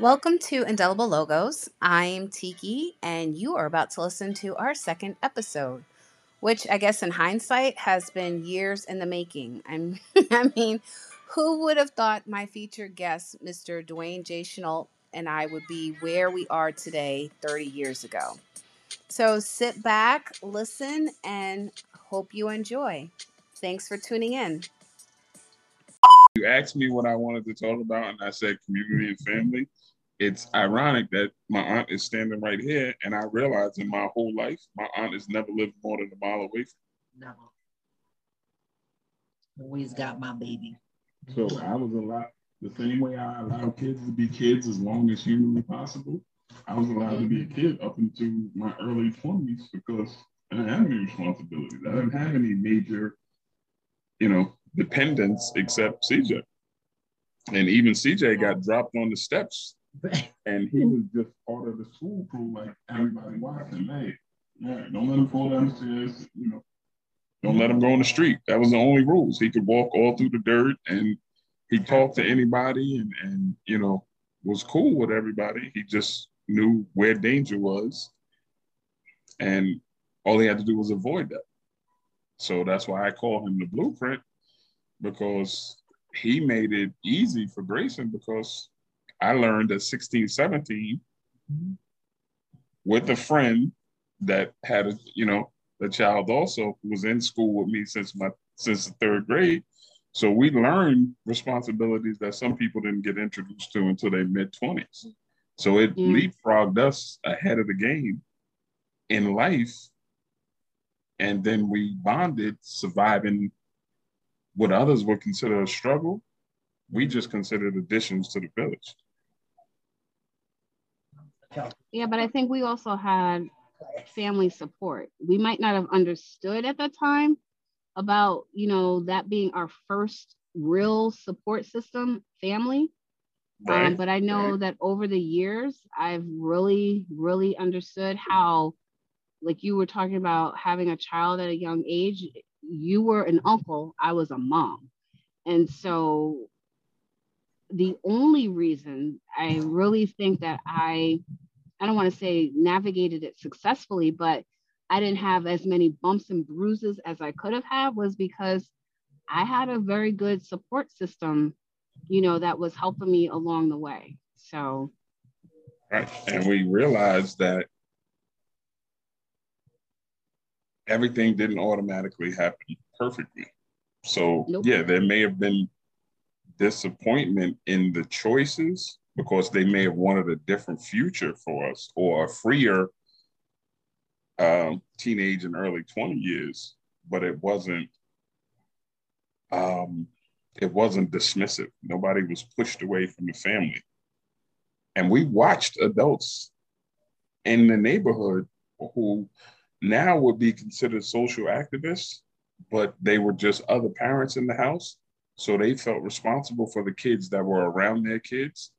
Welcome to Indelible Logos. I'm Tiki, and you are about to listen to our second episode, which I guess in hindsight has been years in the making. I'm, I mean, who would have thought my featured guest, Mr. Dwayne J. Chenault, and I would be where we are today 30 years ago? So sit back, listen, and hope you enjoy. Thanks for tuning in. You asked me what I wanted to talk about, and I said community and family it's ironic that my aunt is standing right here, and I realize in my whole life, my aunt has never lived more than a mile away from me. Never. Always got my baby. So I was allowed the same way I allow kids to be kids as long as humanly possible. I was allowed to be a kid up until my early 20s because I didn't have any responsibilities. I didn't have any major, you know, dependents except CJ. And even CJ got dropped on the steps and he was just part of the school crew, like everybody watching. Hey, yeah, don't let him fall down the stairs. You know, don't let him go on the street. That was the only rules. He could walk all through the dirt, and he talked to anybody, and and you know was cool with everybody. He just knew where danger was, and all he had to do was avoid that. So that's why I call him the blueprint because he made it easy for Grayson because I learned at 16, 17 with a friend that had a, you know, a child also was in school with me since my since the third grade. So we learned responsibilities that some people didn't get introduced to until their mid 20s. So it mm. leapfrogged us ahead of the game in life. And then we bonded, surviving what others would consider a struggle. We just considered additions to the village. Yeah, but I think we also had family support. We might not have understood at the time about, you know, that being our first real support system, family. Right. Um, but I know right. that over the years, I've really, really understood how, like you were talking about having a child at a young age, you were an uncle, I was a mom. And so the only reason I really think that I, I don't want to say navigated it successfully, but I didn't have as many bumps and bruises as I could have had was because I had a very good support system, you know, that was helping me along the way. So, right. And we realized that everything didn't automatically happen perfectly. So, nope. yeah, there may have been disappointment in the choices because they may have wanted a different future for us or a freer um, teenage and early 20 years, but it wasn't um, it wasn't dismissive. Nobody was pushed away from the family. And we watched adults in the neighborhood who now would be considered social activists, but they were just other parents in the house so they felt responsible for the kids that were around their kids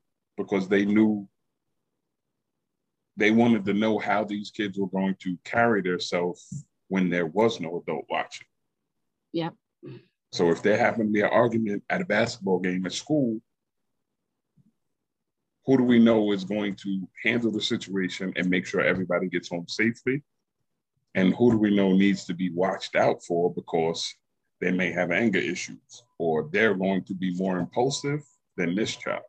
because they knew they wanted to know how these kids were going to carry themselves when there was no adult watching. Yep. So if there happened to be an argument at a basketball game at school, who do we know is going to handle the situation and make sure everybody gets home safely? And who do we know needs to be watched out for because they may have anger issues or they're going to be more impulsive than this child.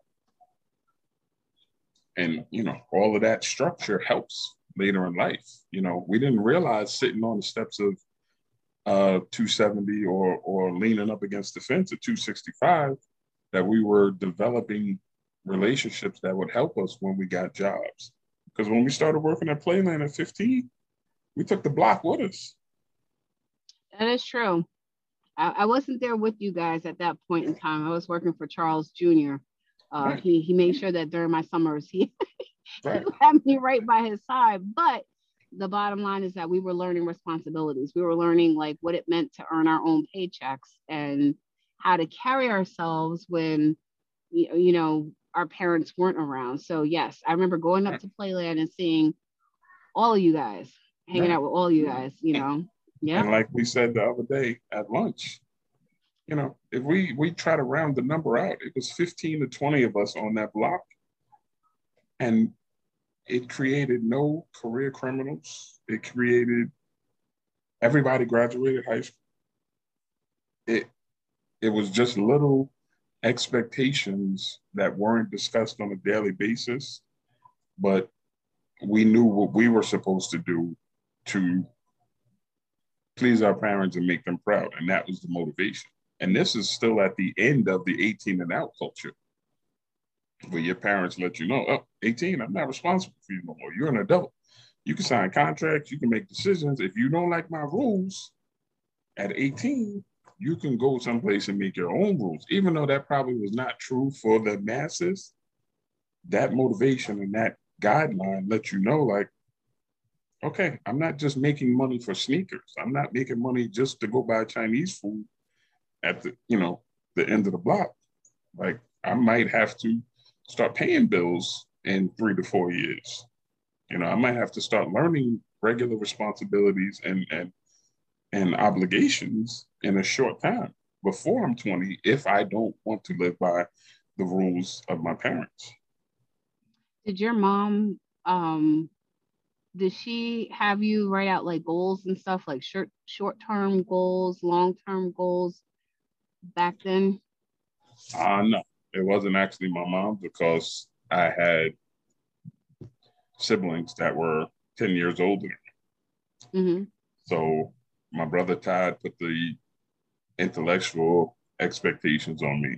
And, you know, all of that structure helps later in life. You know, we didn't realize sitting on the steps of uh, 270 or, or leaning up against the fence at 265 that we were developing relationships that would help us when we got jobs. Because when we started working at Playland at 15, we took the block with us. That is true. I, I, wasn't there with you guys at that point in time. I was working for Charles Jr. Uh, right. He he made sure that during my summers he, right. he had me right by his side. But the bottom line is that we were learning responsibilities. We were learning like what it meant to earn our own paychecks and how to carry ourselves when you know our parents weren't around. So yes, I remember going up to Playland and seeing all of you guys, hanging out with all you guys, you know. Yeah. And like we said the other day at lunch, you know, if we we try to round the number out, it was 15 to 20 of us on that block. and it created no career criminals. It created everybody graduated high school. It it was just little expectations that weren't discussed on a daily basis, but we knew what we were supposed to do to please our parents and make them proud. And that was the motivation. And this is still at the end of the 18 and out culture, where your parents let you know, oh, 18, I'm not responsible for you no more. You're an adult. You can sign contracts, you can make decisions. If you don't like my rules at 18, you can go someplace and make your own rules. Even though that probably was not true for the masses, that motivation and that guideline let you know, like, okay, I'm not just making money for sneakers. I'm not making money just to go buy Chinese food at the, you know, the end of the block. Like I might have to start paying bills in three to four years. You know, I might have to start learning regular responsibilities and and and obligations in a short time before I'm 20 if I don't want to live by the rules of my parents. Did your mom um did she have you write out like goals and stuff like short short term goals, long term goals back then? Uh no, it wasn't actually my mom because I had siblings that were 10 years older. Mm-hmm. So my brother Todd put the intellectual expectations on me.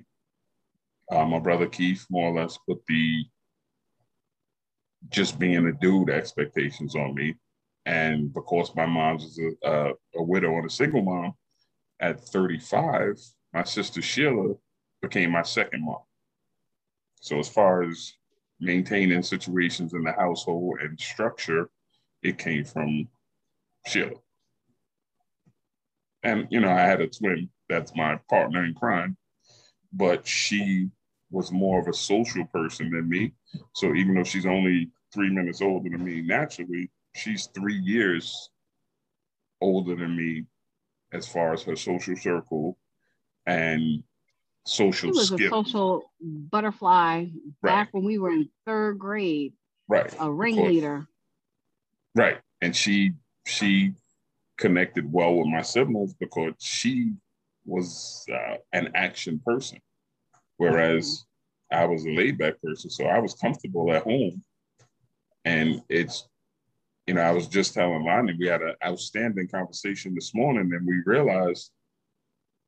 Uh, my brother Keith more or less put the just being a dude expectations on me. And because my mom was a, a, a widow and a single mom, at 35, my sister Sheila became my second mom. So as far as maintaining situations in the household and structure, it came from Sheila. And you know, I had a twin that's my partner in crime, but she was more of a social person than me. So even though she's only three minutes older than me, naturally, she's three years older than me as far as her social circle and social she was skills. a social butterfly back when we were in third grade. Right. A ringleader. Right. And she she connected well with my siblings because she was uh, an action person, whereas mm-hmm. I was a laid back person. So I was comfortable at home. And it's, you know, I was just telling Lonnie, we had an outstanding conversation this morning, and we realized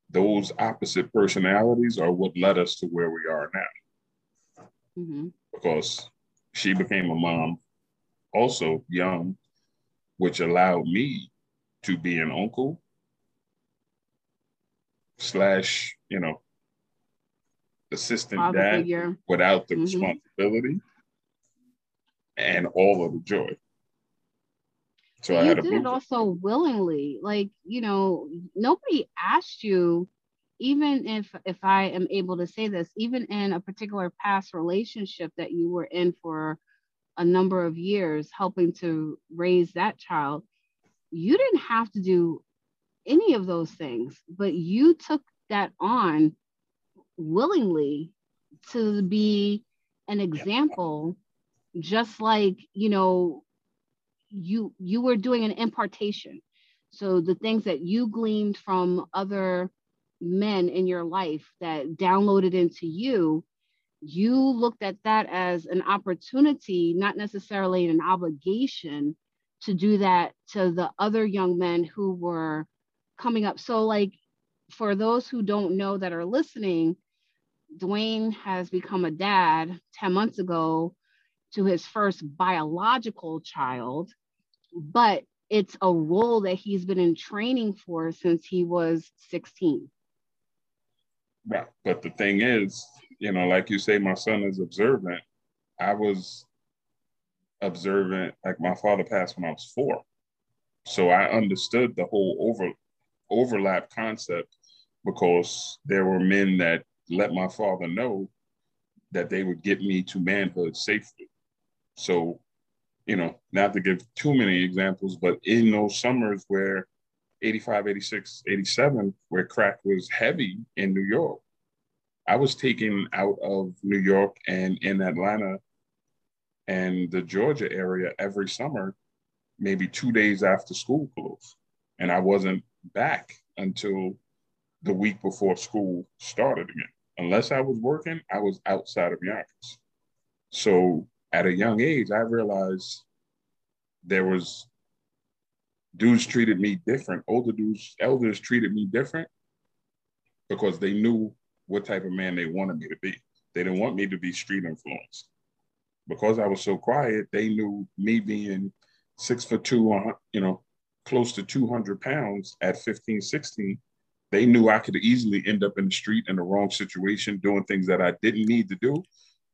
those opposite personalities are what led us to where we are now. Mm-hmm. Because she became a mom also young, which allowed me to be an uncle slash, you know, assistant Father dad figure. without the mm-hmm. responsibility and all of the joy. So you I did it also willingly. Like, you know, nobody asked you, even if if I am able to say this, even in a particular past relationship that you were in for a number of years, helping to raise that child, you didn't have to do any of those things, but you took that on willingly to be an example, just like, you know, you you were doing an impartation. So the things that you gleaned from other men in your life that downloaded into you, you looked at that as an opportunity, not necessarily an obligation to do that to the other young men who were coming up. So, like, for those who don't know that are listening, Dwayne has become a dad 10 months ago to his first biological child, but it's a role that he's been in training for since he was 16. Yeah, but the thing is, you know, like you say, my son is observant. I was observant. Like my father passed when I was four, so I understood the whole over overlap concept because there were men that let my father know that they would get me to manhood safely. So, you know, not to give too many examples, but in those summers where 85, 86, 87, where crack was heavy in New York, I was taken out of New York and in Atlanta and the Georgia area every summer, maybe two days after school closed. And I wasn't back until the week before school started again. Unless I was working, I was outside of Yonkers. So at a young age, I realized there was dudes treated me different. Older dudes, elders treated me different because they knew what type of man they wanted me to be. They didn't want me to be street influenced. Because I was so quiet, they knew me being six foot two, you know, close to 200 pounds at 15, 16, they knew I could easily end up in the street in the wrong situation, doing things that I didn't need to do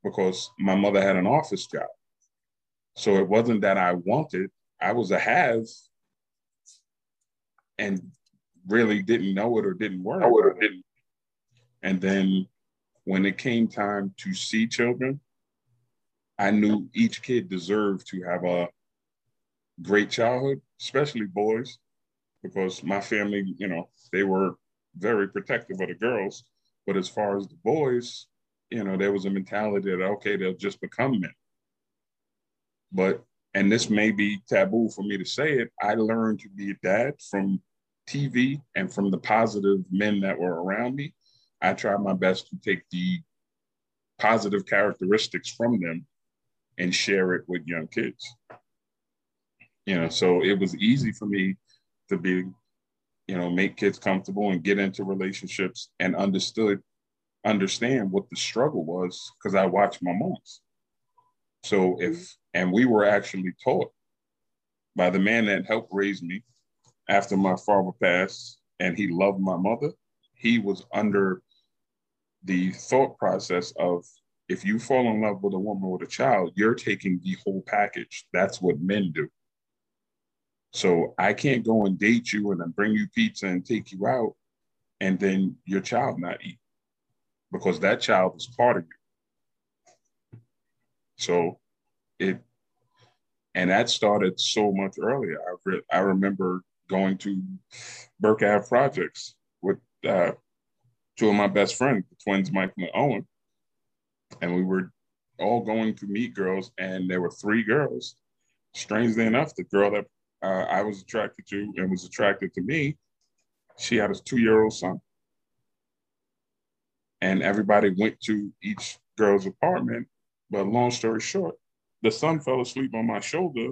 because my mother had an office job. So it wasn't that I wanted, I was a have and really didn't know it or didn't work. Or didn't. And then when it came time to see children, I knew each kid deserved to have a great childhood, especially boys, because my family, you know, they were very protective of the girls. But as far as the boys, you know, there was a mentality that, okay, they'll just become men. But, and this may be taboo for me to say it, I learned to be a dad from TV and from the positive men that were around me. I tried my best to take the positive characteristics from them and share it with young kids. You know, so it was easy for me to be, you know, make kids comfortable and get into relationships and understood, understand what the struggle was because I watched my moms. So mm-hmm. if, and we were actually taught by the man that helped raise me after my father passed and he loved my mother, he was under the thought process of if you fall in love with a woman with a child, you're taking the whole package. That's what men do. So I can't go and date you and then bring you pizza and take you out and then your child not eat because that child is part of you. So it, and that started so much earlier. I, re- I remember going to Burke Ave projects with uh, two of my best friends, the twins, Michael and Owen. And we were all going to meet girls, and there were three girls. Strangely enough, the girl that uh, I was attracted to and was attracted to me, she had a two year old son. And everybody went to each girl's apartment. But long story short, the son fell asleep on my shoulder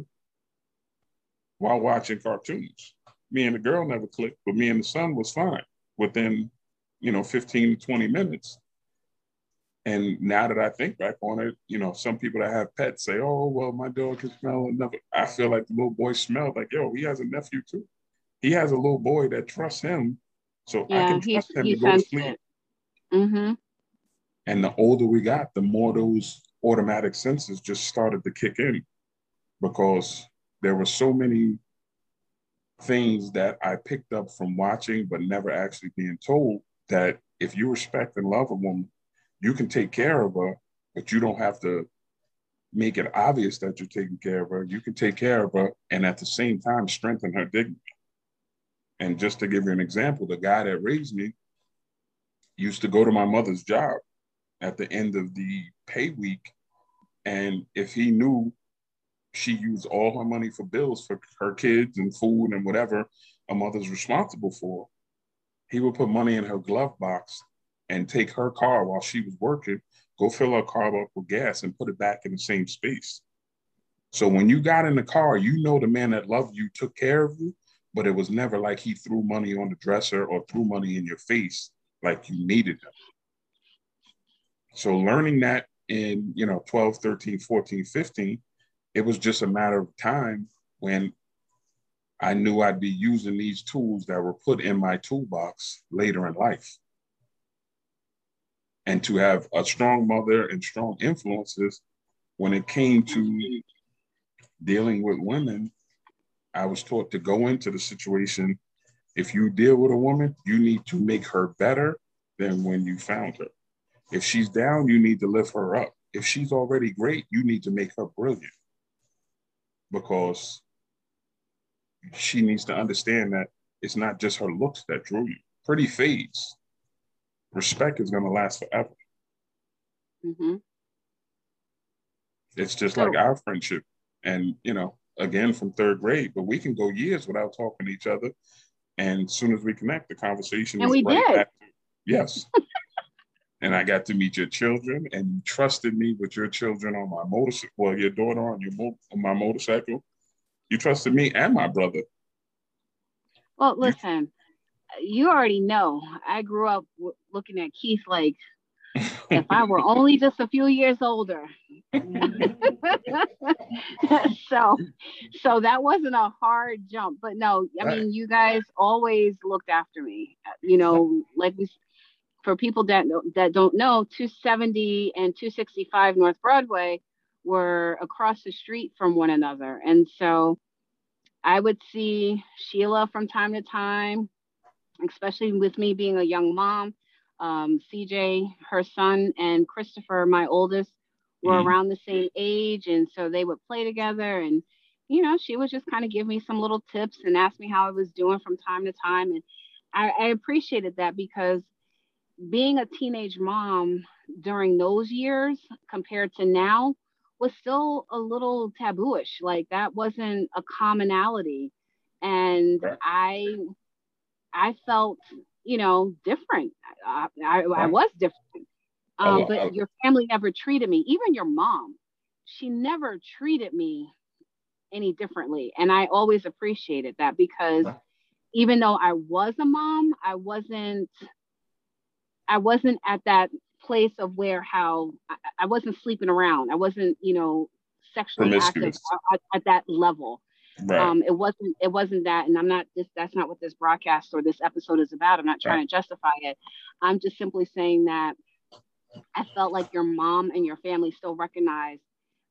while watching cartoons. Me and the girl never clicked, but me and the son was fine within, you know, 15 to 20 minutes. And now that I think back on it, you know, some people that have pets say, "Oh, well, my dog can smell another." I feel like the little boy smelled like, yo, he has a nephew too. He has a little boy that trusts him, so yeah, I can trust him to go to sleep. Mm-hmm. And the older we got, the more those automatic senses just started to kick in, because there were so many things that I picked up from watching, but never actually being told that if you respect and love a woman you can take care of her, but you don't have to make it obvious that you're taking care of her. You can take care of her and at the same time strengthen her dignity. And just to give you an example, the guy that raised me used to go to my mother's job at the end of the pay week. And if he knew she used all her money for bills for her kids and food and whatever a mother's responsible for, he would put money in her glove box and take her car while she was working, go fill her car up with gas and put it back in the same space. So when you got in the car, you know the man that loved you took care of you, but it was never like he threw money on the dresser or threw money in your face like you needed them. So learning that in, you know, 12, 13, 14, 15, it was just a matter of time when I knew I'd be using these tools that were put in my toolbox later in life and to have a strong mother and strong influences when it came to dealing with women i was taught to go into the situation if you deal with a woman you need to make her better than when you found her if she's down you need to lift her up if she's already great you need to make her brilliant because she needs to understand that it's not just her looks that drew you pretty fades respect is going to last forever. Mm-hmm. It's just so, like our friendship. And, you know, again from third grade, but we can go years without talking to each other. And as soon as we connect, the conversation and we right did. To, yes. and I got to meet your children, and you trusted me with your children on my motorcycle, well, your daughter on your mo- on my motorcycle. You trusted me and my brother. Well, listen, you, you already know I grew up w- looking at Keith like if I were only just a few years older. so so that wasn't a hard jump. But no, I right. mean you guys always looked after me. You know, like we for people that that don't know, 270 and 265 North Broadway were across the street from one another. And so I would see Sheila from time to time, especially with me being a young mom. Um, CJ, her son, and Christopher, my oldest, were mm around the same age. And so they would play together. And, you know, she would just kind of give me some little tips and ask me how I was doing from time to time. And I, I appreciated that because being a teenage mom during those years compared to now was still a little tabooish. Like that wasn't a commonality. And I I felt, you know, different. I, I, I was different. Um, but your family never treated me, even your mom, she never treated me any differently. And I always appreciated that because even though I was a mom, I wasn't I wasn't at that place of where how I, I wasn't sleeping around. I wasn't, you know, sexually active at, at, that level. Right. Um, it wasn't it wasn't that, and I'm not this. That's not what this broadcast or this episode is about. I'm not trying right. to justify it. I'm just simply saying that I felt like your mom and your family still recognized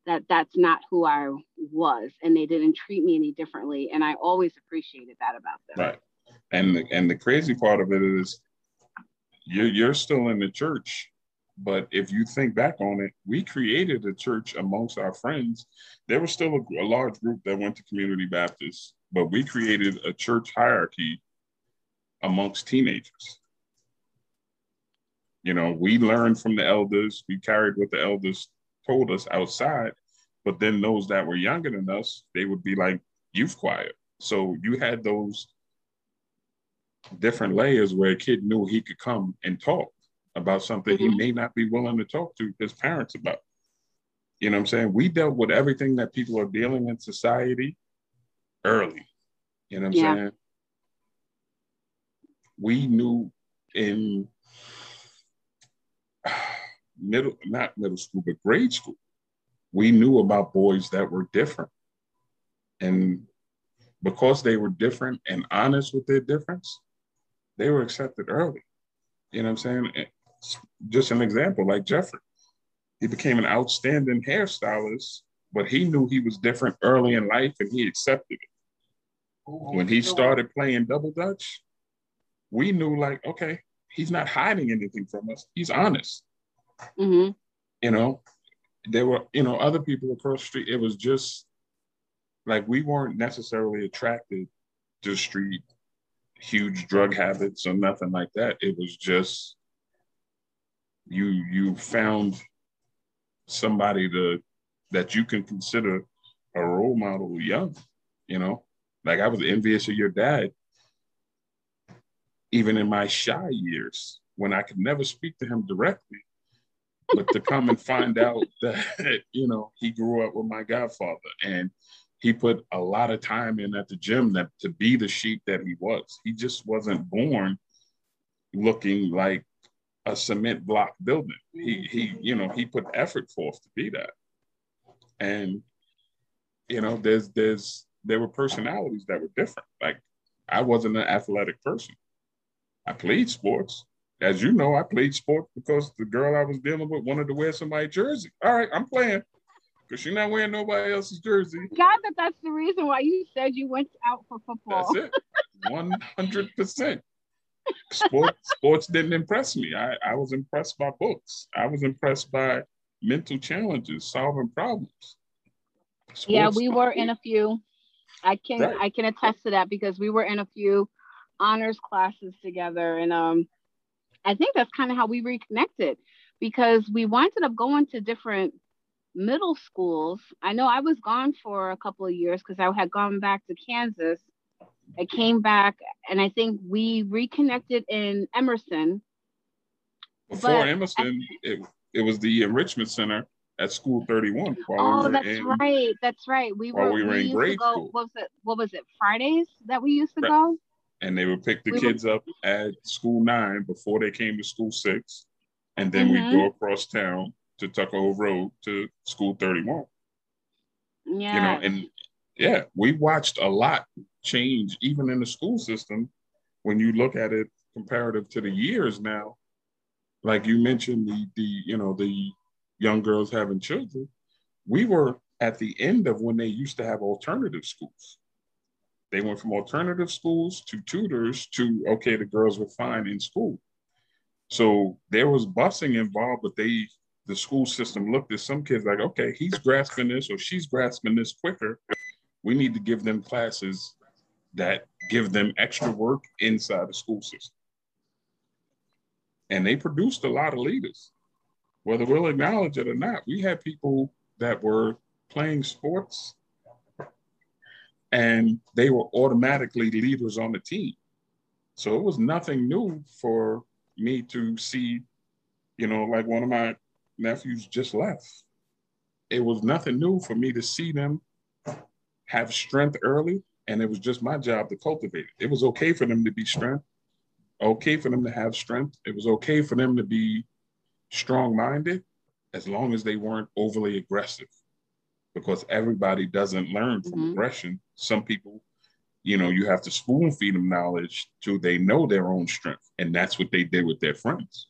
that that's not who I was, and they didn't treat me any differently. And I always appreciated that about them. Right. And the, and the crazy part of it is you're, you're still in the church but if you think back on it we created a church amongst our friends. There was still a, a large group that went to community baptist but we created a church hierarchy amongst teenagers. You know we learned from the elders we carried what the elders told us outside but then those that were younger than us they would be like youth choir. So you had those different layers where a kid knew he could come and talk about something mm-hmm. he may not be willing to talk to his parents about. You know what I'm saying? We dealt with everything that people are dealing in society early. You know what I'm yeah. saying? We knew in middle, not middle school, but grade school, we knew about boys that were different. And because they were different and honest with their difference, they were accepted early. You know what I'm saying? Just an example, like Jeffrey, he became an outstanding hairstylist, but he knew he was different early in life and he accepted it. When he started playing double dutch, we knew like, okay, he's not hiding anything from us. He's honest. Mm-hmm. You know, there were, you know, other people across the street. It was just like we weren't necessarily attracted to street huge drug habits or nothing like that. It was just you you found somebody to that you can consider a role model young, you know. Like I was envious of your dad, even in my shy years when I could never speak to him directly, but to come and find out that you know he grew up with my godfather and he put a lot of time in at the gym that to be the sheep that he was. He just wasn't born looking like a cement block building. He mm-hmm. he you know he put effort forth to be that. And you know there's there's there were personalities that were different. Like I wasn't an athletic person. I played sports. As you know, I played sports because the girl I was dealing with wanted to wear somebody's jersey. All right, I'm playing because you're not wearing nobody else's jersey. God, that that's the reason why you said you went out for football. That's it. One hundred percent. Sports sports didn't impress me. I, I was impressed by books. I was impressed by mental challenges, solving problems. Sports yeah, we were in a few. I can right. I can attest to that because we were in a few honors classes together, and um, I think that's kind of how we reconnected because we winded up going to different middle schools, I know I was gone for a couple of years because I had gone back to Kansas. I came back and I think we reconnected in Emerson. Before Emerson, it, it was the enrichment center at School 31. oh, we that's in, right. That's right. We were, we were we in grade go, school. What was it? What was it? Fridays that we used to right. go. And they would pick the we kids were... up at school nine before they came to school six, and then mm-hmm. we go across town to Tuckahoe Road to School 31. Yeah. You know, and yeah, we watched a lot change even in the school system when you look at it comparative to the years now. Like you mentioned, the the you know the young girls having children, we were at the end of when they used to have alternative schools. They went from alternative schools to tutors to, okay, the girls were fine in school. So there was busing involved, but they, the school system looked at some kids like, okay, he's grasping this or she's grasping this quicker. We need to give them classes that give them extra work inside the school system. And they produced a lot of leaders whether we'll acknowledge it or not, we had people that were playing sports and they were automatically leaders on the team. So it was nothing new for me to see, you know, like one of my nephews just left. It was nothing new for me to see them have strength early, and it was just my job to cultivate it. It was okay for them to be strength, okay for them to have strength. It was okay for them to be strong minded as long as they weren't overly aggressive because everybody doesn't learn from mm-hmm. aggression. Some people, you know, you have to spoon feed them knowledge till they know their own strength. And that's what they did with their friends.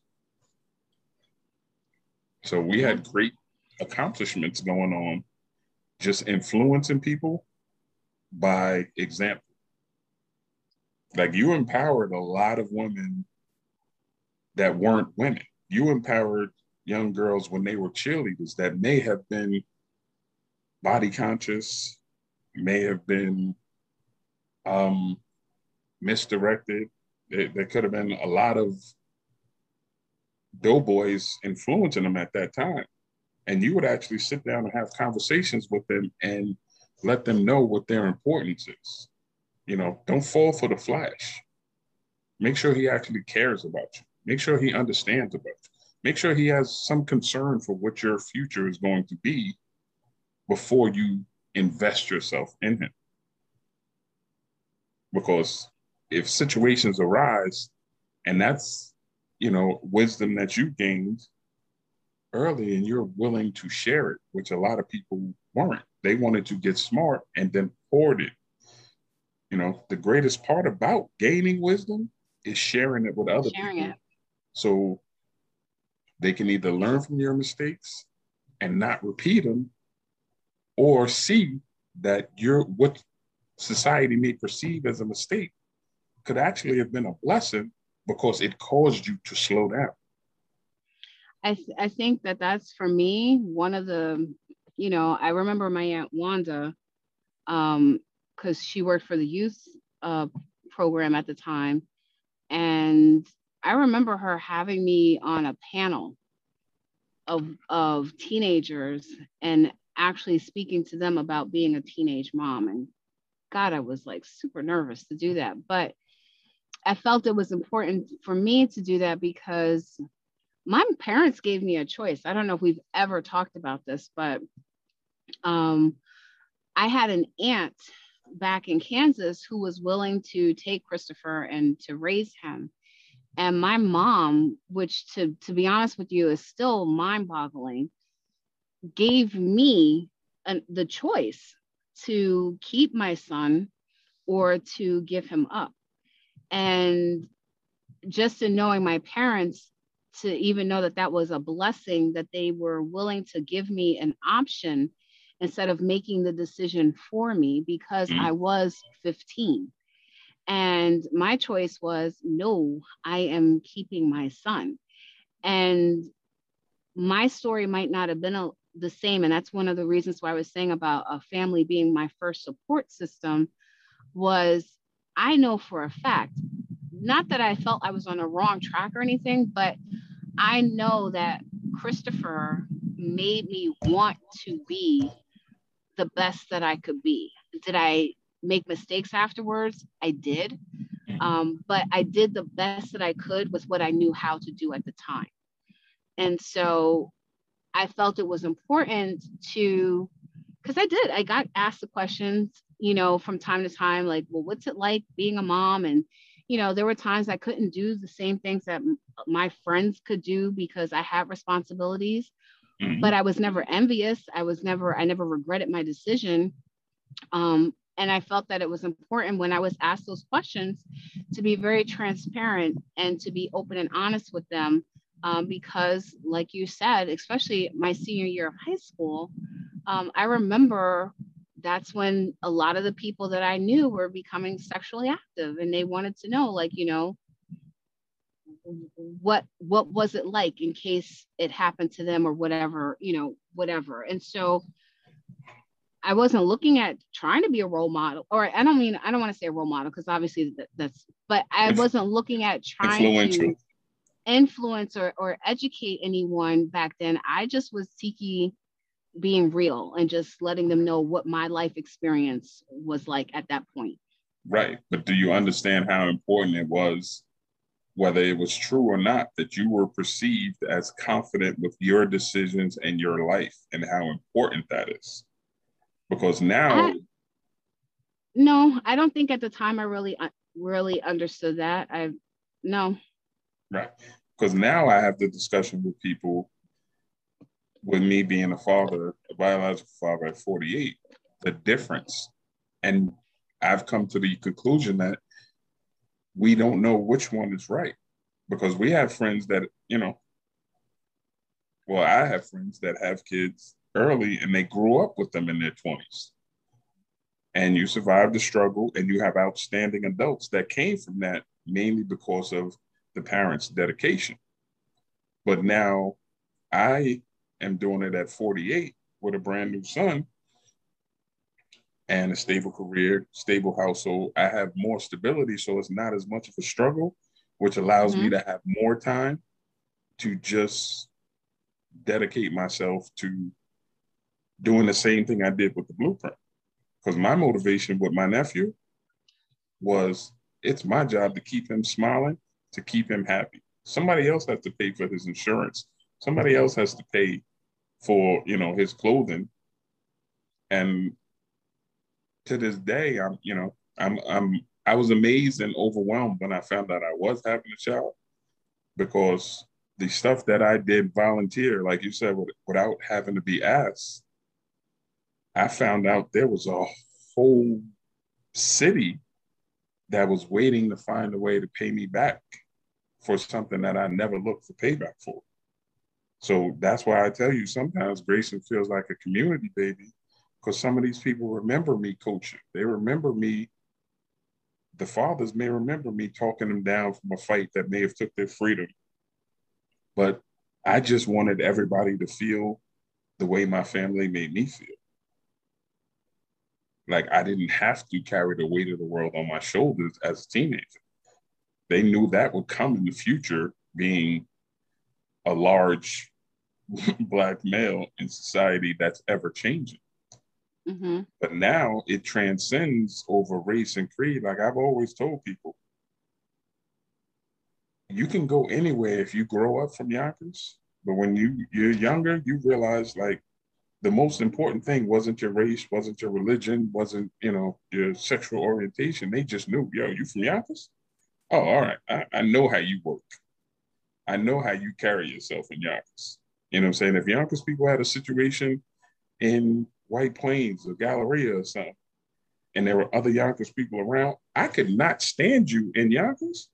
So we had great accomplishments going on, just influencing people by example. Like you empowered a lot of women that weren't women you empowered young girls when they were cheerleaders that may have been body conscious, may have been um, misdirected. There, there could have been a lot of doughboys influencing them at that time. And you would actually sit down and have conversations with them and let them know what their importance is. You know, don't fall for the flash. Make sure he actually cares about you. Make sure he understands about you. Make sure he has some concern for what your future is going to be before you invest yourself in him. Because if situations arise, and that's you know wisdom that you gained early, and you're willing to share it, which a lot of people weren't. They wanted to get smart and then hoard it. You know, the greatest part about gaining wisdom is sharing it with other sharing people. It. So they can either learn from your mistakes and not repeat them, or see that your what society may perceive as a mistake could actually have been a blessing because it caused you to slow down. I, th- I think that that's for me one of the you know I remember my aunt Wanda because um, she worked for the youth uh, program at the time and I remember her having me on a panel of, of teenagers and actually speaking to them about being a teenage mom. And God, I was like super nervous to do that. But I felt it was important for me to do that because my parents gave me a choice. I don't know if we've ever talked about this, but um, I had an aunt back in Kansas who was willing to take Christopher and to raise him. And my mom which to to be honest with you is still mind boggling gave me an, the choice to keep my son or to give him up. And just in knowing my parents to even know that that was a blessing that they were willing to give me an option instead of making the decision for me because mm. I was 15 and my choice was no, I am keeping my son. And my story might not have been a, the same. And that's one of the reasons why I was saying about a family being my first support system was I know for a fact, not that I felt I was on the wrong track or anything, but I know that Christopher made me want to be the best that I could be. Did I make mistakes afterwards? I did. Um, but I did the best that I could with what I knew how to do at the time. And so I felt it was important to, because I did, I got asked the questions, you know, from time to time, like, well, what's it like being a mom? And, you know, there were times I couldn't do the same things that my friends could do because I had responsibilities, mm-hmm. but I was never envious. I was never, I never regretted my decision. Um, and I felt that it was important when I was asked those questions to be very transparent and to be open and honest with them. Um, because, like you said, especially my senior year of high school, um, I remember that's when a lot of the people that I knew were becoming sexually active and they wanted to know, like, you know, what what was it like in case it happened to them or whatever you know whatever and so I wasn't looking at trying to be a role model, or I don't mean I don't want to say a role model because obviously that, that's, but I wasn't looking at trying to influence or, or educate anyone back then. I just was seeking being real and just letting them know what my life experience was like at that point. Right, but do you understand how important it was, whether it was true or not, that you were perceived as confident with your decisions and your life, and how important that is? because now I, no i don't think at the time i really uh, really understood that. I no. Right. Because now i have the discussion with people with me being a father a biological father at 48 the difference. And i've come to the conclusion that we don't know which one is right because we have friends that you know well i have friends that have kids early and they grew up with them in their 20s. And you survived the struggle and you have outstanding adults that came from that mainly because of the parents' dedication. But now I am doing it at 48 with a brand new son and a stable career, stable household. I have more stability, so it's not as much of a struggle, which allows mm-hmm. me to have more time to just dedicate myself to doing the same thing I did with the blueprint. Because my motivation with my nephew was it's my job to keep him smiling, to keep him happy. Somebody else has to pay for his insurance. Somebody else has to pay for, you know, his clothing. And to this day, I'm, you know, I'm I'm I was amazed and overwhelmed when I found out I was having a child because the stuff that I did volunteer, like you said, without having to be asked, I found out there was a whole city that was waiting to find a way to pay me back for something that I never looked for payback for. So that's why I tell you sometimes Grayson feels like a community baby because some of these people remember me coaching. They remember me. The fathers may remember me talking them down from a fight that may have took their freedom. But I just wanted everybody to feel the way my family made me feel. Like I didn't have to carry the weight of the world on my shoulders as a teenager. They knew that would come in the future, being a large black male in society that's ever changing. Mm-hmm. But now it transcends over race and creed. Like I've always told people, you can go anywhere if you grow up from Yonkers. But when you you're younger, you realize like the most important thing wasn't your race, wasn't your religion, wasn't you know your sexual orientation. They just knew, yo, you from Yonkers? Oh, all right. I, I know how you work. I know how you carry yourself in Yonkers. You know what I'm saying? If Yonkers people had a situation in White Plains or Galleria or something, and there were other Yonkers people around, I could not stand you in Yonkers,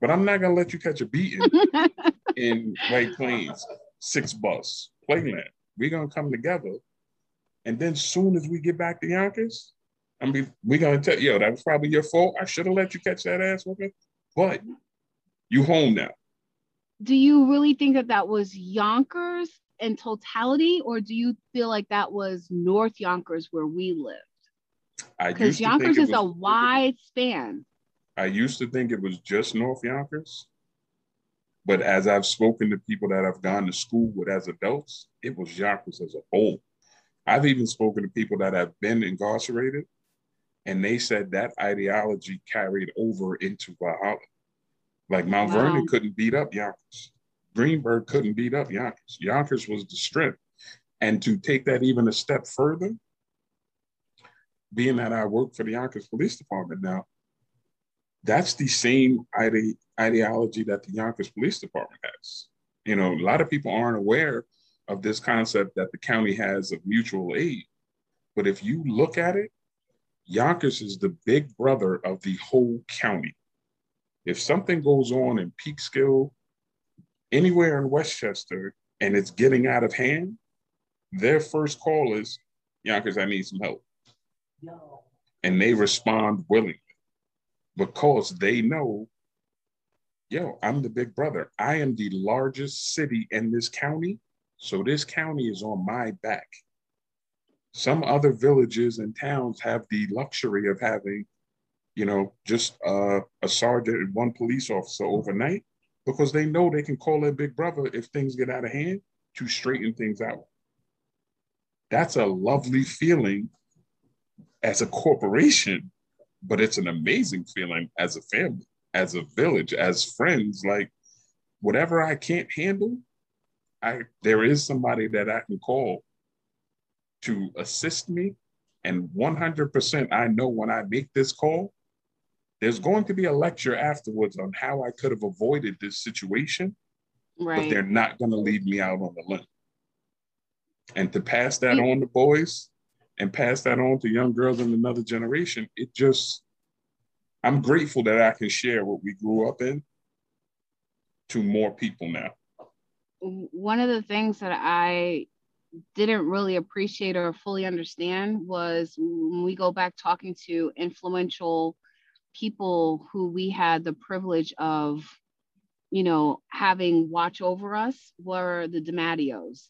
but I'm not gonna let you catch a beating in White Plains, six bus, playland. We're gonna come together. And then soon as we get back to Yonkers, I mean, we're gonna tell yo, that was probably your fault. I should have let you catch that ass whooping, but you home now. Do you really think that that was Yonkers in totality, or do you feel like that was North Yonkers where we lived? Because Yonkers is was, a wide span. I used to think it was just North Yonkers, But as I've spoken to people that I've gone to school with as adults, it was Yonkers as a whole. I've even spoken to people that have been incarcerated, and they said that ideology carried over into Valhalla. Like Mount wow. Vernon couldn't beat up Yonkers. Greenburgh couldn't beat up Yonkers. Yonkers was the strength. And to take that even a step further, being that I work for the Yonkers Police Department now, that's the same ide- ideology that the Yonkers Police Department has. You know, a lot of people aren't aware of this concept that the county has of mutual aid. But if you look at it, Yonkers is the big brother of the whole county. If something goes on in Peekskill, anywhere in Westchester, and it's getting out of hand, their first call is, Yonkers, I need some help. No. And they respond willingly because they know, yo, I'm the big brother. I am the largest city in this county. So this county is on my back. Some other villages and towns have the luxury of having, you know, just uh, a sergeant and one police officer overnight because they know they can call their big brother if things get out of hand to straighten things out. That's a lovely feeling as a corporation, but it's an amazing feeling as a family, as a village, as friends. Like whatever I can't handle, I there is somebody that I can call to assist me. And 100% I know when I make this call, there's going to be a lecture afterwards on how I could have avoided this situation, right. but they're not going to leave me out on the limb. And to pass that on to boys and pass that on to young girls in another generation, it just, I'm grateful that I can share what we grew up in to more people now. One of the things that I didn't really appreciate or fully understand was when we go back talking to influential people who we had the privilege of, you know, having watch over us were the DiMatteos.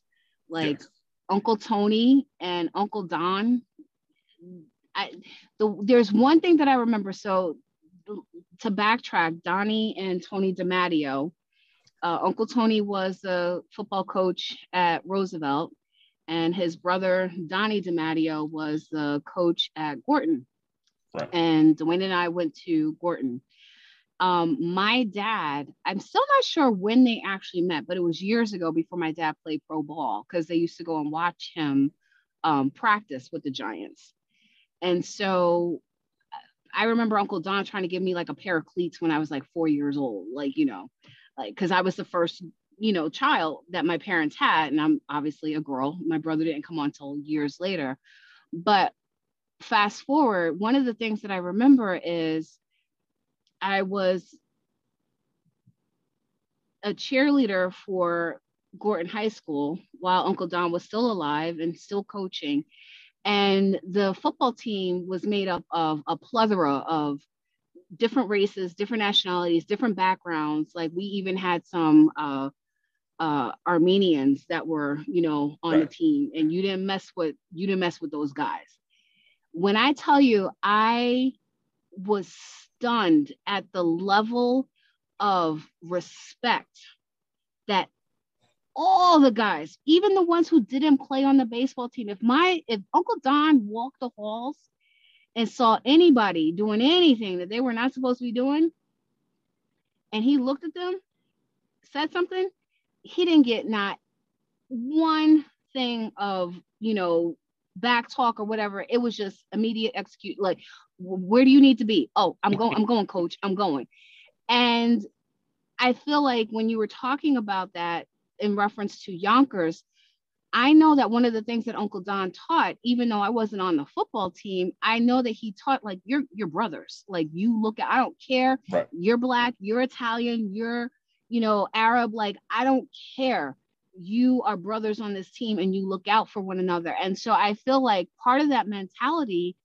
Like yes. Uncle Tony and Uncle Don. I, the, there's one thing that I remember. So to backtrack, Donnie and Tony DiMatteo, uh, Uncle Tony was the football coach at Roosevelt, and his brother Donnie DiMatteo was the coach at Gorton. Right. And Dwayne and I went to Gorton. Um, my dad, I'm still not sure when they actually met, but it was years ago before my dad played pro ball because they used to go and watch him um, practice with the Giants. And so I remember Uncle Don trying to give me like a pair of cleats when I was like four years old, like, you know, like, because I was the first, you know, child that my parents had. And I'm obviously a girl. My brother didn't come on until years later. But fast forward, one of the things that I remember is I was a cheerleader for Gorton High School while Uncle Don was still alive and still coaching. And the football team was made up of a plethora of different races, different nationalities, different backgrounds. Like we even had some uh, uh, Armenians that were, you know, on right. the team, and you didn't mess with you didn't mess with those guys. When I tell you, I was stunned at the level of respect that all the guys, even the ones who didn't play on the baseball team, if my if Uncle Don walked the halls and saw anybody doing anything that they were not supposed to be doing, and he looked at them, said something, he didn't get not one thing of you know back talk or whatever. It was just immediate execute. Like, where do you need to be? Oh, I'm going, I'm going, coach. I'm going. And I feel like when you were talking about that in reference to Yonkers, I know that one of the things that Uncle Don taught, even though I wasn't on the football team, I know that he taught like you're your brothers. Like you look at, I don't care. Right. You're black, you're Italian, you're, you know, Arab. Like I don't care you are brothers on this team and you look out for one another. And so I feel like part of that mentality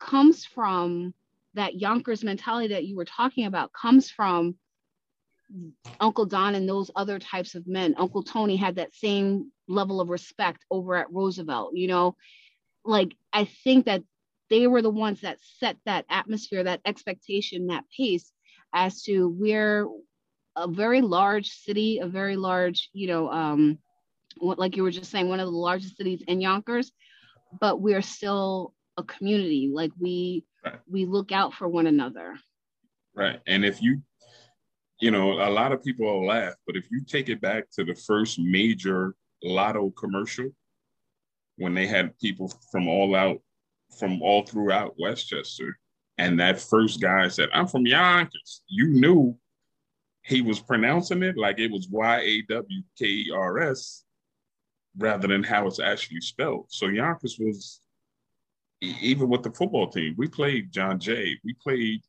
comes from that Yonkers mentality that you were talking about, comes from Uncle Don and those other types of men. Uncle Tony had that same level of respect over at Roosevelt, you know, like I think that they were the ones that set that atmosphere, that expectation, that pace as to where a very large city, a very large, you know, um, like you were just saying, one of the largest cities in Yonkers, but we're still a community. Like we right. we look out for one another. Right. And if you, you know, a lot of people will laugh, but if you take it back to the first major lotto commercial, when they had people from all out, from all throughout Westchester, and that first guy said, I'm from Yonkers, you knew he was pronouncing it like it was Y A W K E R S rather than how it's actually spelled. So Yonkers was even with the football team. We played John Jay. We played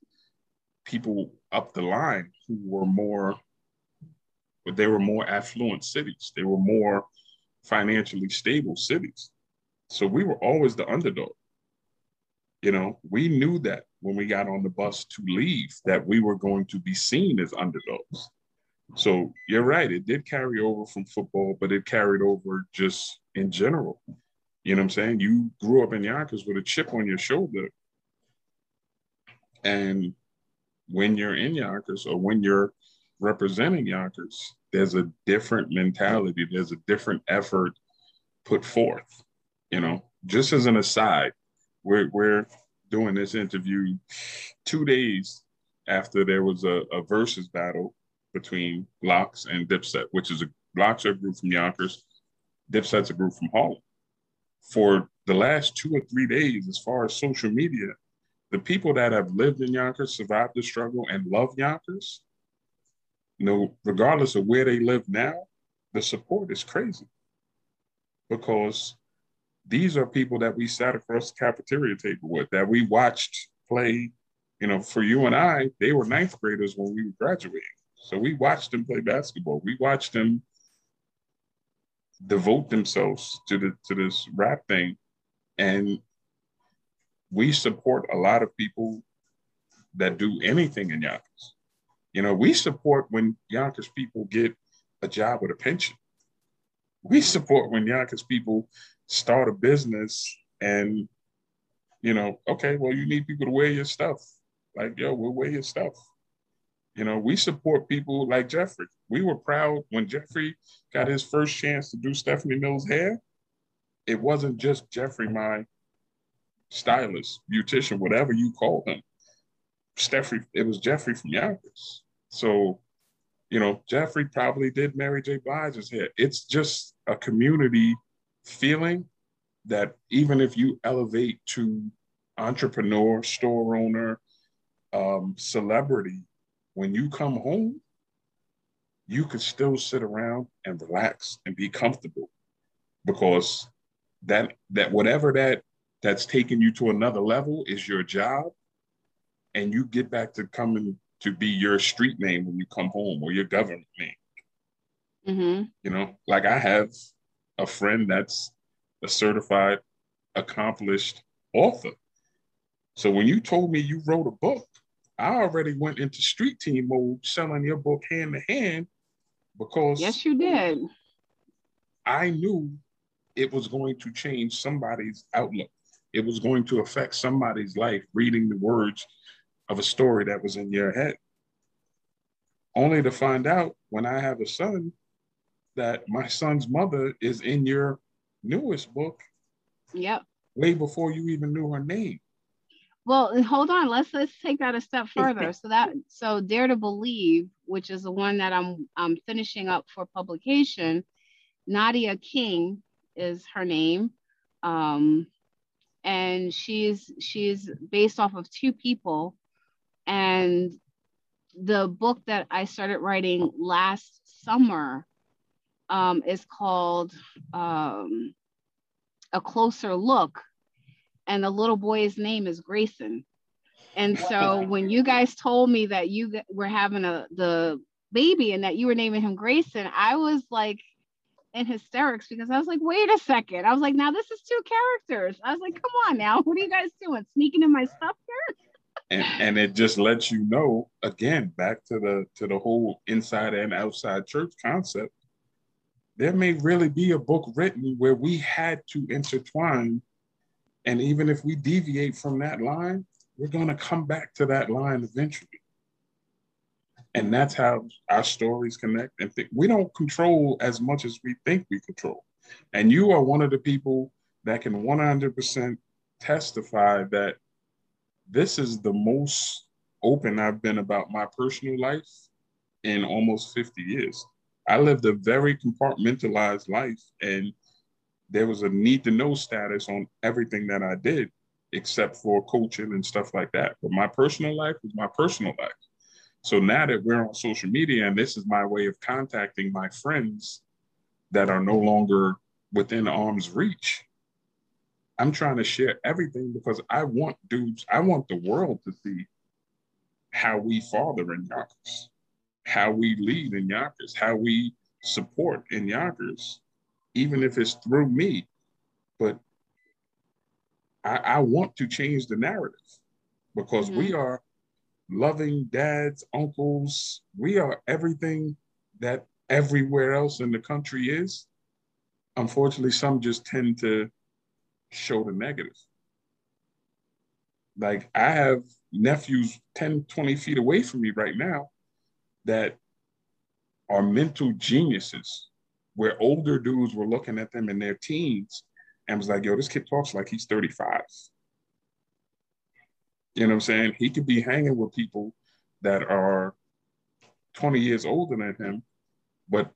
people up the line who were more, but they were more affluent cities. They were more financially stable cities. So we were always the underdog. You know, we knew that when we got on the bus to leave that we were going to be seen as underdogs. So you're right, it did carry over from football, but it carried over just in general. You know what I'm saying? You grew up in Yonkers with a chip on your shoulder. And when you're in Yonkers or when you're representing Yonkers, there's a different mentality, there's a different effort put forth. You know, just as an aside, we're, we're doing this interview two days after there was a, a versus battle between LOX and Dipset, which is a are a group from Yonkers, Dipset's a group from Harlem. For the last two or three days, as far as social media, the people that have lived in Yonkers, survived the struggle, and love Yonkers, you know, regardless of where they live now, the support is crazy. Because these are people that we sat across the cafeteria table with, that we watched play. You know, for you and I, they were ninth graders when we were graduating. So we watched them play basketball. We watched them devote themselves to the to this rap thing. And we support a lot of people that do anything in Yonkers. You know, we support when Yonkers people get a job with a pension. We support when Yonkers people start a business and you know, okay, well, you need people to wear your stuff. Like, yo, we'll wear your stuff. You know, we support people like Jeffrey. We were proud when Jeffrey got his first chance to do Stephanie Mills' hair. It wasn't just Jeffrey, my stylist, beautician, whatever you call him. Jeffrey, it was Jeffrey from Yonkers. So, you know, Jeffrey probably did Mary J. Blige's hair. It's just a community feeling that even if you elevate to entrepreneur, store owner, um, celebrity, when you come home, you could still sit around and relax and be comfortable because that that whatever that that's taking you to another level is your job and you get back to coming to be your street name when you come home or your government name mm-hmm. you know like i have a friend that's a certified, accomplished author. So when you told me you wrote a book, I already went into street team mode selling your book hand to hand because yes, you did. I knew it was going to change somebody's outlook. It was going to affect somebody's life reading the words of a story that was in your head. Only to find out when I have a son that my son's mother is in your newest book. Yep. Way before you even knew her name. Well, hold on. Let's let's take that a step further. so that so Dare to Believe, which is the one that I'm I'm finishing up for publication. Nadia King is her name. Um, and she's she's based off of two people and the book that I started writing last summer um, is called um, A Closer Look. And the little boy's name is Grayson. And so when you guys told me that you were having a the baby and that you were naming him Grayson, I was like in hysterics because I was like, wait a second. I was like, now this is two characters. I was like, come on now, what are you guys doing? Sneaking in my stuff here? and, and it just lets you know again back to the to the whole inside and outside church concept there may really be a book written where we had to intertwine. And even if we deviate from that line, we're going to come back to that line eventually. And that's how our stories connect. And we don't control as much as we think we control. And you are one of the people that can 100% testify that this is the most open I've been about my personal life in almost 50 years. I lived a very compartmentalized life and there was a need to know status on everything that I did, except for coaching and stuff like that. But my personal life was my personal life. So now that we're on social media and this is my way of contacting my friends that are no longer within arm's reach, I'm trying to share everything because I want dudes, I want the world to see how we father in Yonkers, how we lead in Yonkers, how we support in Yonkers, even if it's through me. But I, I want to change the narrative because mm-hmm. we are loving dads, uncles. We are everything that everywhere else in the country is. Unfortunately, some just tend to show the negative. Like I have nephews 10, 20 feet away from me right now that are mental geniuses where older dudes were looking at them in their teens and was like, yo, this kid talks like he's 35. You know what I'm saying? He could be hanging with people that are 20 years older than him, but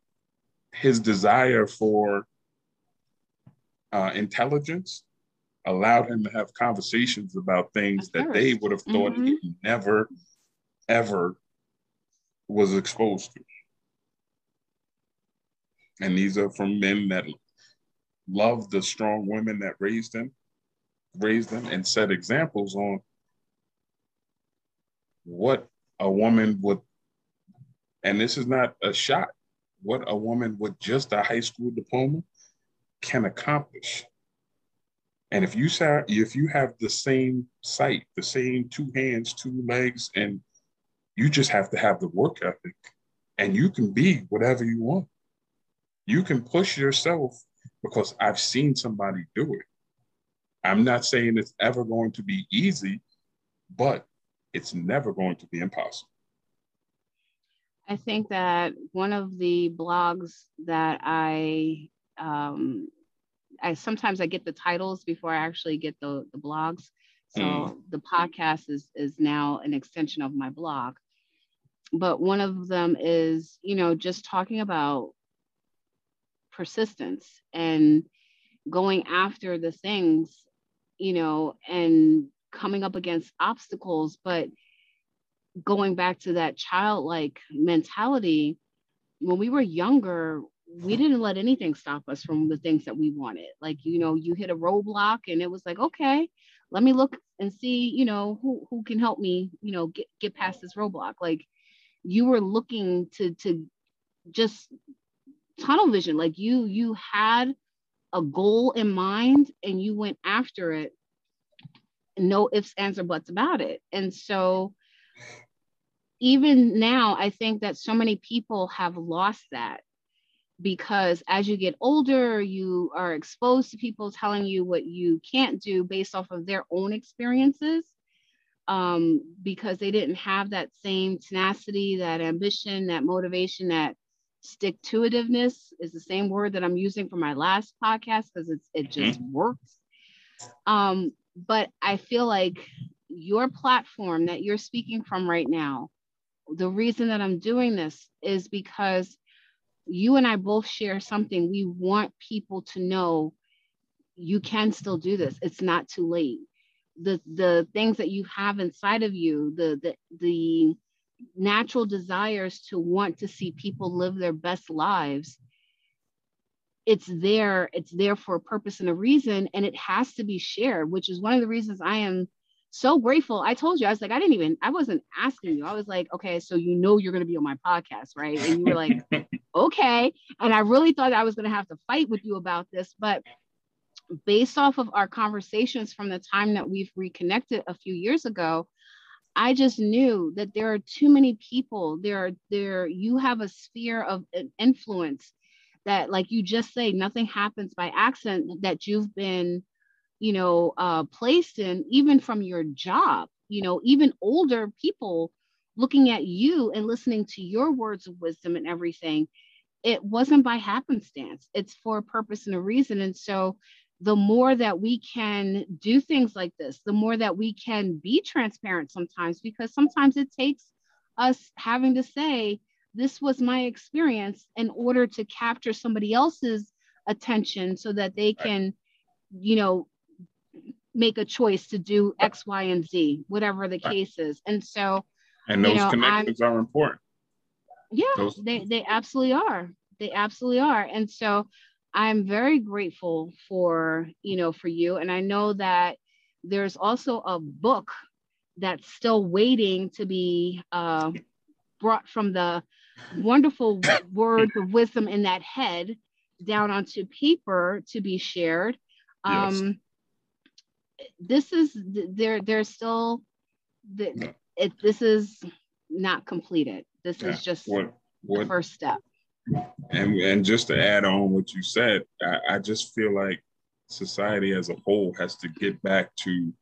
his desire for uh, intelligence allowed him to have conversations about things that they would have thought mm-hmm. he never, ever was exposed to. And these are from men that love the strong women that raised them, raised them, and set examples on what a woman would, and this is not a shot, what a woman with just a high school diploma can accomplish and if you if you have the same sight, the same two hands, two legs, and you just have to have the work ethic, and you can be whatever you want. You can push yourself because I've seen somebody do it. I'm not saying it's ever going to be easy, but it's never going to be impossible. I think that one of the blogs that I um, I sometimes I get the titles before I actually get the, the blogs. So mm. the podcast is is now an extension of my blog. But one of them is, you know, just talking about persistence and going after the things, you know, and coming up against obstacles, but going back to that childlike mentality when we were younger we hmm. didn't let anything stop us from the things that we wanted. Like, you know, you hit a roadblock and it was like, okay, let me look and see, you know, who who can help me, you know, get get past this roadblock. Like you were looking to to just tunnel vision. Like you you had a goal in mind and you went after it. No ifs, ands, or buts about it. And so even now, I think that so many people have lost that because as you get older, you are exposed to people telling you what you can't do based off of their own experiences um, because they didn't have that same tenacity, that ambition, that motivation, that stick to itiveness is the same word that I'm using for my last podcast because it's it just mm-hmm. works. Um, but I feel like your platform that you're speaking from right now, the reason that I'm doing this is because you and I both share something. We want people to know you can still do this. It's not too late. The the things that you have inside of you, the the the natural desires to want to see people live their best lives it's there it's there for a purpose and a reason and it has to be shared which is one of the reasons i am so grateful. I told you i was like i didn't even i wasn't asking you. I was like okay so you know you're going to be on my podcast right? And you were like okay. And I really thought I was going to have to fight with you about this, but based off of our conversations from the time that we've reconnected a few years ago, I just knew that there are too many people. There are there you have a sphere of influence that, like you just say, nothing happens by accident. That you've been, you know, uh, placed in, even from your job. You know, even older people looking at you and listening to your words of wisdom and everything, it wasn't by happenstance. It's for a purpose and a reason. And so the more that we can do things like this, the more that we can be transparent sometimes, because sometimes it takes us having to say, this was my experience in order to capture somebody else's attention so that they can, you know, make a choice to do X, Y, and Z, whatever the case is. And so, and those you know, connections I'm, are important. Yeah, those. they they absolutely are. They absolutely are. And so I'm very grateful for, you know, for you. And I know that there's also a book that's still waiting to be uh, brought from the wonderful words of wisdom in that head down onto paper to be shared. Um, yes. This is there. There's still the, it. This is not completed. This yeah. is just what, what, the first step. And and just to add on what you said, I, I just feel like society as a whole has to get back to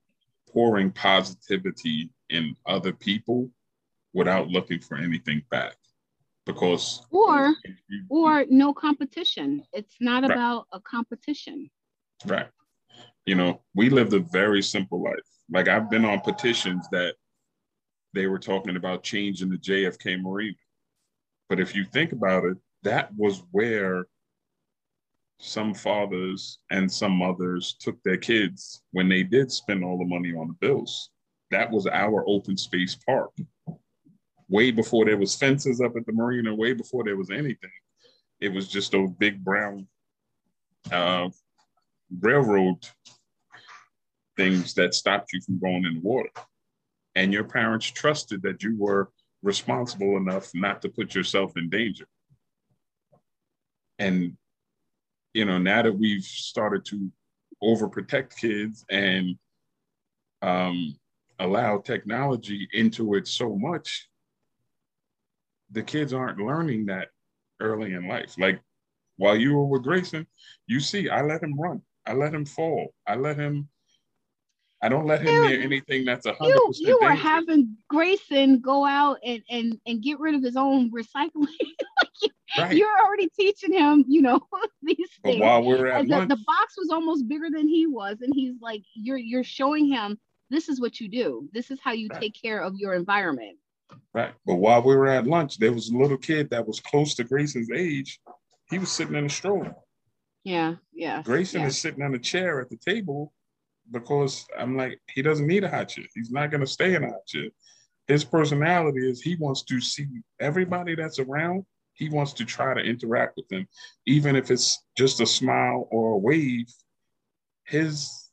pouring positivity in other people without looking for anything back. Because or or no competition. It's not right. about a competition. Right. You know we lived a very simple life. Like i've been on petitions that they were talking about changing the jfk marina. But if you think about it that was where some fathers and some mothers took their kids when they did spend all the money on the bills that was our open space park way before there was fences up at the marina, way before there was anything. It was just those big brown uh, railroad things that stopped you from going in the water. And your parents trusted that you were responsible enough not to put yourself in danger. And, you know, now that we've started to overprotect kids and um, allow technology into it so much, the kids aren't learning that early in life. Like while you were with Grayson, you see, I let him run. I let him fall. I let him. I don't let him near anything that's a hundred percent. You were having Grayson go out and and and get rid of his own recycling. right. You're already teaching him, you know, these things. But while we are at the, lunch, the box was almost bigger than he was, and he's like, you're you're showing him this is what you do. This is how you right. take care of your environment. Right. But while we were at lunch, there was a little kid that was close to Grayson's age. He was sitting in a stroller. Yeah, yeah. Grayson yeah. is sitting on a chair at the table because I'm like, he doesn't need a hot chair. He's not going to stay in a hot chair. His personality is he wants to see everybody that's around. He wants to try to interact with them, even if it's just a smile or a wave. His,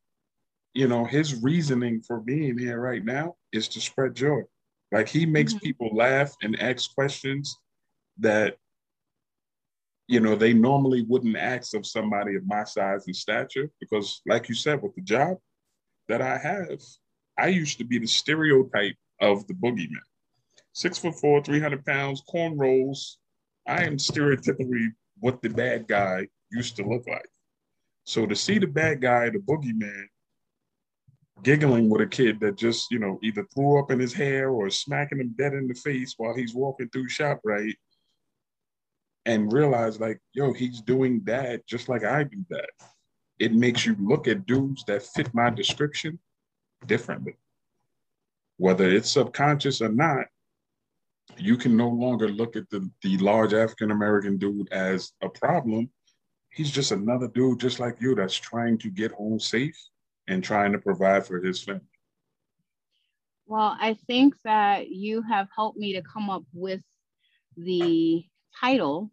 you know, his reasoning for being here right now is to spread joy. Like he makes mm-hmm. people laugh and ask questions that you know they normally wouldn't ask of somebody of my size and stature because like you said with the job that I have, I used to be the stereotype of the boogeyman. Six foot four, 300 pounds, cornrows. I am stereotypically what the bad guy used to look like. So to see the bad guy, the boogeyman, giggling with a kid that just, you know, either threw up in his hair or smacking him dead in the face while he's walking through ShopRite and realize like, yo, he's doing that just like I do that. It makes you look at dudes that fit my description differently. Whether it's subconscious or not, you can no longer look at the, the large African American dude as a problem. He's just another dude just like you that's trying to get home safe and trying to provide for his family? Well, I think that you have helped me to come up with the title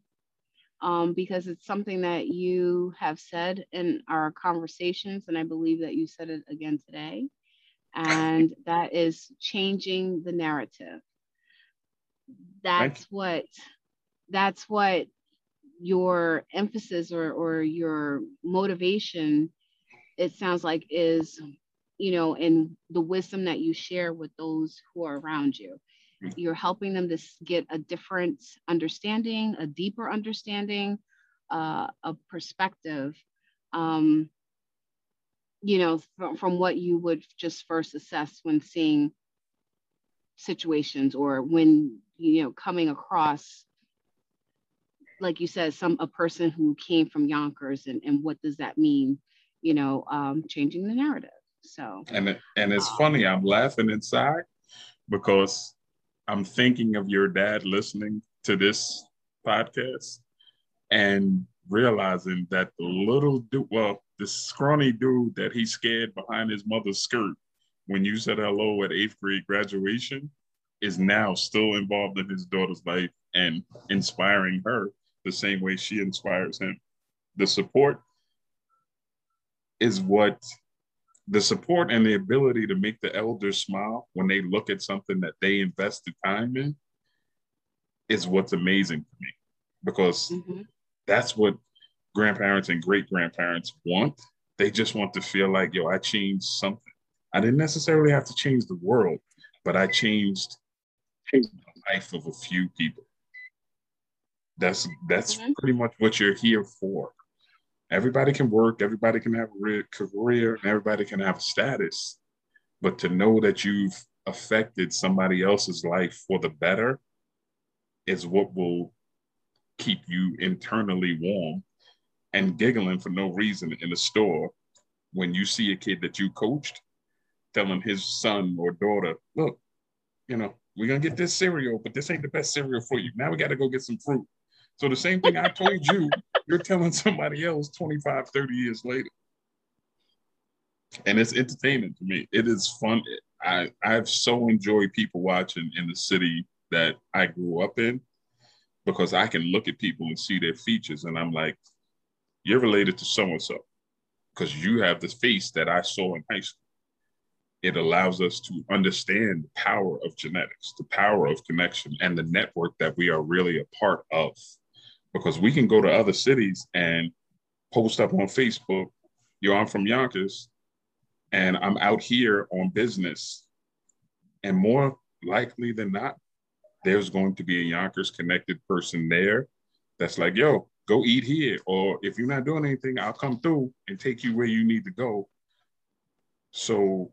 um, because it's something that you have said in our conversations, and I believe that you said it again today. And that is changing the narrative. That's what that's what your emphasis or, or your motivation it sounds like is you know in the wisdom that you share with those who are around you mm. you're helping them to get a different understanding a deeper understanding uh, a perspective um, you know from, from what you would just first assess when seeing situations or when you know coming across like you said some a person who came from yonkers and, and what does that mean you know um, changing the narrative? So and it, and it's um, funny i'm laughing inside because i'm thinking of your dad listening to this podcast and realizing that the little dude well the scrawny dude that he scared behind his mother's skirt when you said hello at eighth grade graduation is now still involved in his daughter's life and inspiring her the same way she inspires him. The support is what the support and the ability to make the elders smile when they look at something that they invested time in is what's amazing to me because mm-hmm. that's what grandparents and great grandparents want. They just want to feel like, yo, I changed something. I didn't necessarily have to change the world, but I changed, changed the life of a few people. That's that's mm-hmm. pretty much what you're here for. Everybody can work, everybody can have a career, and everybody can have a status. But to know that you've affected somebody else's life for the better is what will keep you internally warm and giggling for no reason in the store when you see a kid that you coached telling his son or daughter, look, you know, we're gonna get this cereal, but this ain't the best cereal for you. Now we gotta go get some fruit. So the same thing I told you, you're telling somebody else 25, 30 years later. And it's entertaining to me. It is fun. I, I've so enjoyed people watching in the city that I grew up in because I can look at people and see their features and I'm like, you're related to so and so because you have the face that I saw in high school it allows us to understand the power of genetics, the power of connection, and the network that we are really a part of. Because we can go to other cities and post up on Facebook, yo, I'm from Yonkers and I'm out here on business. And more likely than not, there's going to be a Yonkers connected person there that's like, yo, go eat here. Or if you're not doing anything, I'll come through and take you where you need to go. So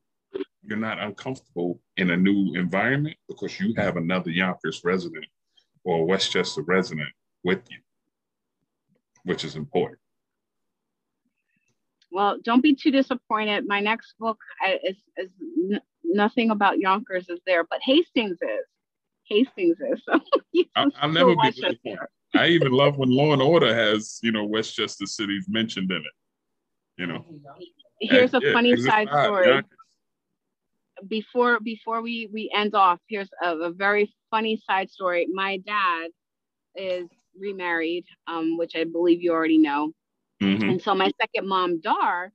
you're not uncomfortable in a new environment because you have another Yonkers resident or Westchester resident with you, which is important. Well, don't be too disappointed. My next book is, is n- nothing about Yonkers is there, but Hastings is. Hastings is. So I, will never be disappointed. I even love when Law and Order has, you know, Westchester cities mentioned in it. You know. Here's and, a funny side story. Yonkers before before we we end off, here's a, a very funny side story. My dad is remarried, um, which I believe you already know. Mm-hmm. And so my second mom, Dar,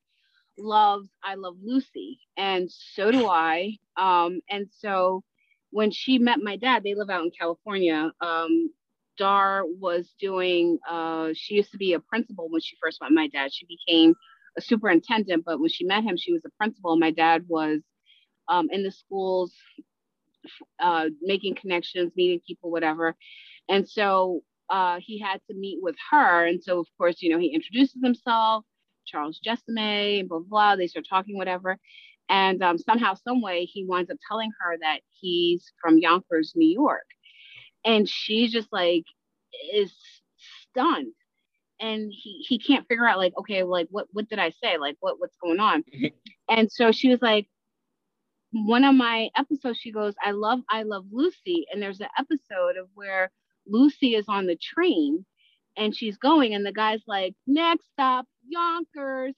loves I Love Lucy, and so do I. Um, and so when she met my dad, they live out in California. Um, Dar was doing. Uh, she used to be a principal when she first met my dad. She became a superintendent, but when she met him, she was a principal. My dad was um, in the schools, uh, making connections, meeting people, whatever. And so uh, he had to meet with her. And so, of course, you know, he introduces himself, Charles Jessamay, blah, blah, blah. They start talking, whatever. And um, somehow, some way, he winds up telling her that he's from Yonkers, New York. And she just like is stunned. And he, he can't figure out like, okay, like what, what did I say? Like what, what's going on? and so she was like, one of my episodes, she goes, I love, I love Lucy. And there's an episode of where Lucy is on the train and she's going, and the guy's like, next stop, Yonkers.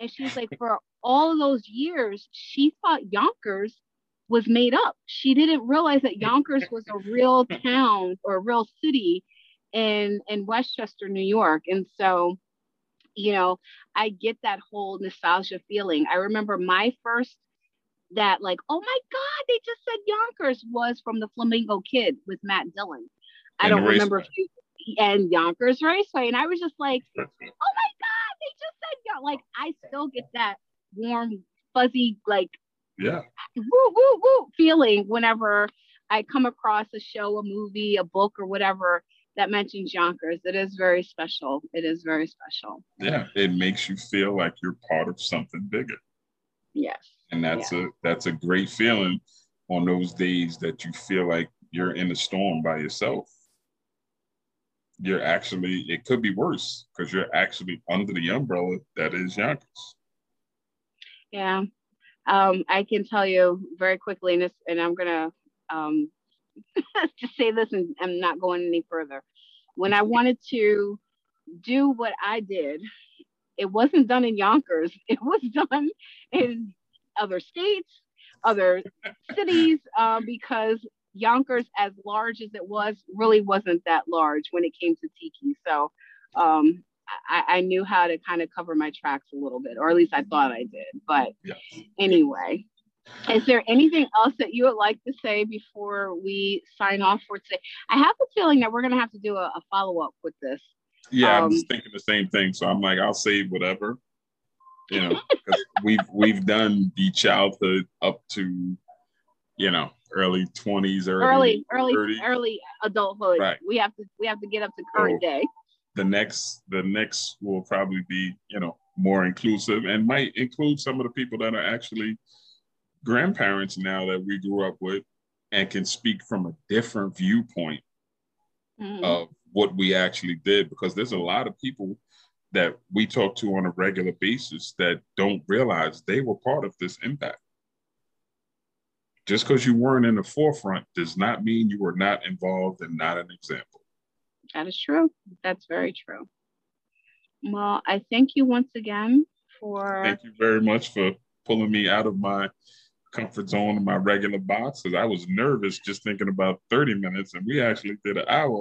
And she's like, for all those years, she thought Yonkers was made up. She didn't realize that Yonkers was a real town or a real city in in Westchester, New York. And so, you know, I get that whole nostalgia feeling. I remember my first that like, oh my God, they just said Yonkers was from the Flamingo Kid with Matt Dillon. I don't remember if you and Yonkers Raceway. And I was just like, oh my God, they just said Yonkers. Like I still get that warm, fuzzy, like yeah, woo, woo, woo feeling whenever I come across a show, a movie, a book, or whatever that mentions Yonkers. It is very special. It is very special. Yeah, it makes you feel like you're part of something bigger. Yes and that's yeah. a that's a great feeling on those days that you feel like you're in a storm by yourself, you're actually, it could be worse because you're actually under the umbrella that is Yonkers. Yeah. Um, I can tell you very quickly, and, this, and I'm going to um, just say this and I'm not going any further. When I wanted to do what I did, it wasn't done in Yonkers, it was done in other states, other cities, uh, because Yonkers, as large as it was, really wasn't that large when it came to tiki. So um, I, I, knew how to kind of cover my tracks a little bit, or at least I thought I did. But anyway, is there anything else that you would like to say before we sign off for today? I have a feeling that we're going to have to do a, a follow up with this. Yeah, um, I'm just thinking the same thing. So I'm like, I'll save whatever, you know, because we've we've done the childhood up to, you know, early 20s, early early early, early adulthood. Right. We have to we have to get up to current so day. The next the next will probably be you know more inclusive and might include some of the people that are actually grandparents now that we grew up with and can speak from a different viewpoint mm-hmm. of what we actually did because there's a lot of people that we talk to on a regular basis that don't realize they were part of this impact just because you weren't in the forefront does not mean you were not involved and not an example. That is true. That's very true. Well, I thank you once again for. Thank you very much for pulling me out of my comfort zone in my regular box because I was nervous just thinking about 30 minutes and we actually did an hour.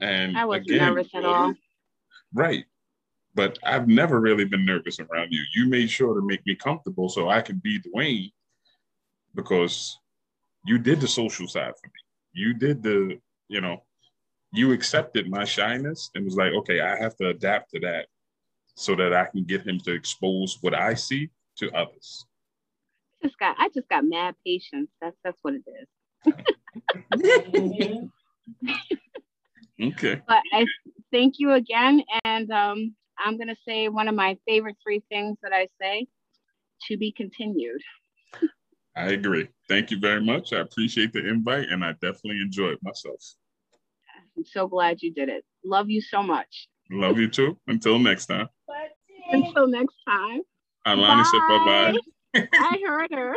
And I wasn't again, nervous at all. Right. But I've never really been nervous around you. You made sure to make me comfortable so I can be Dwayne because you did the social side for me. You did the, you know, you accepted my shyness and was like, okay, I have to adapt to that so that I can get him to expose what I see to others. Just got I just got mad patience. That's that's what it is. okay. But I thank you again. And um, I'm gonna say one of my favorite three things that I say to be continued. I agree. Thank you very much. I appreciate the invite and I definitely enjoyed myself. I'm so glad you did it. Love you so much. Love you too. Until next time. Until next time. Alani said bye bye. I heard her.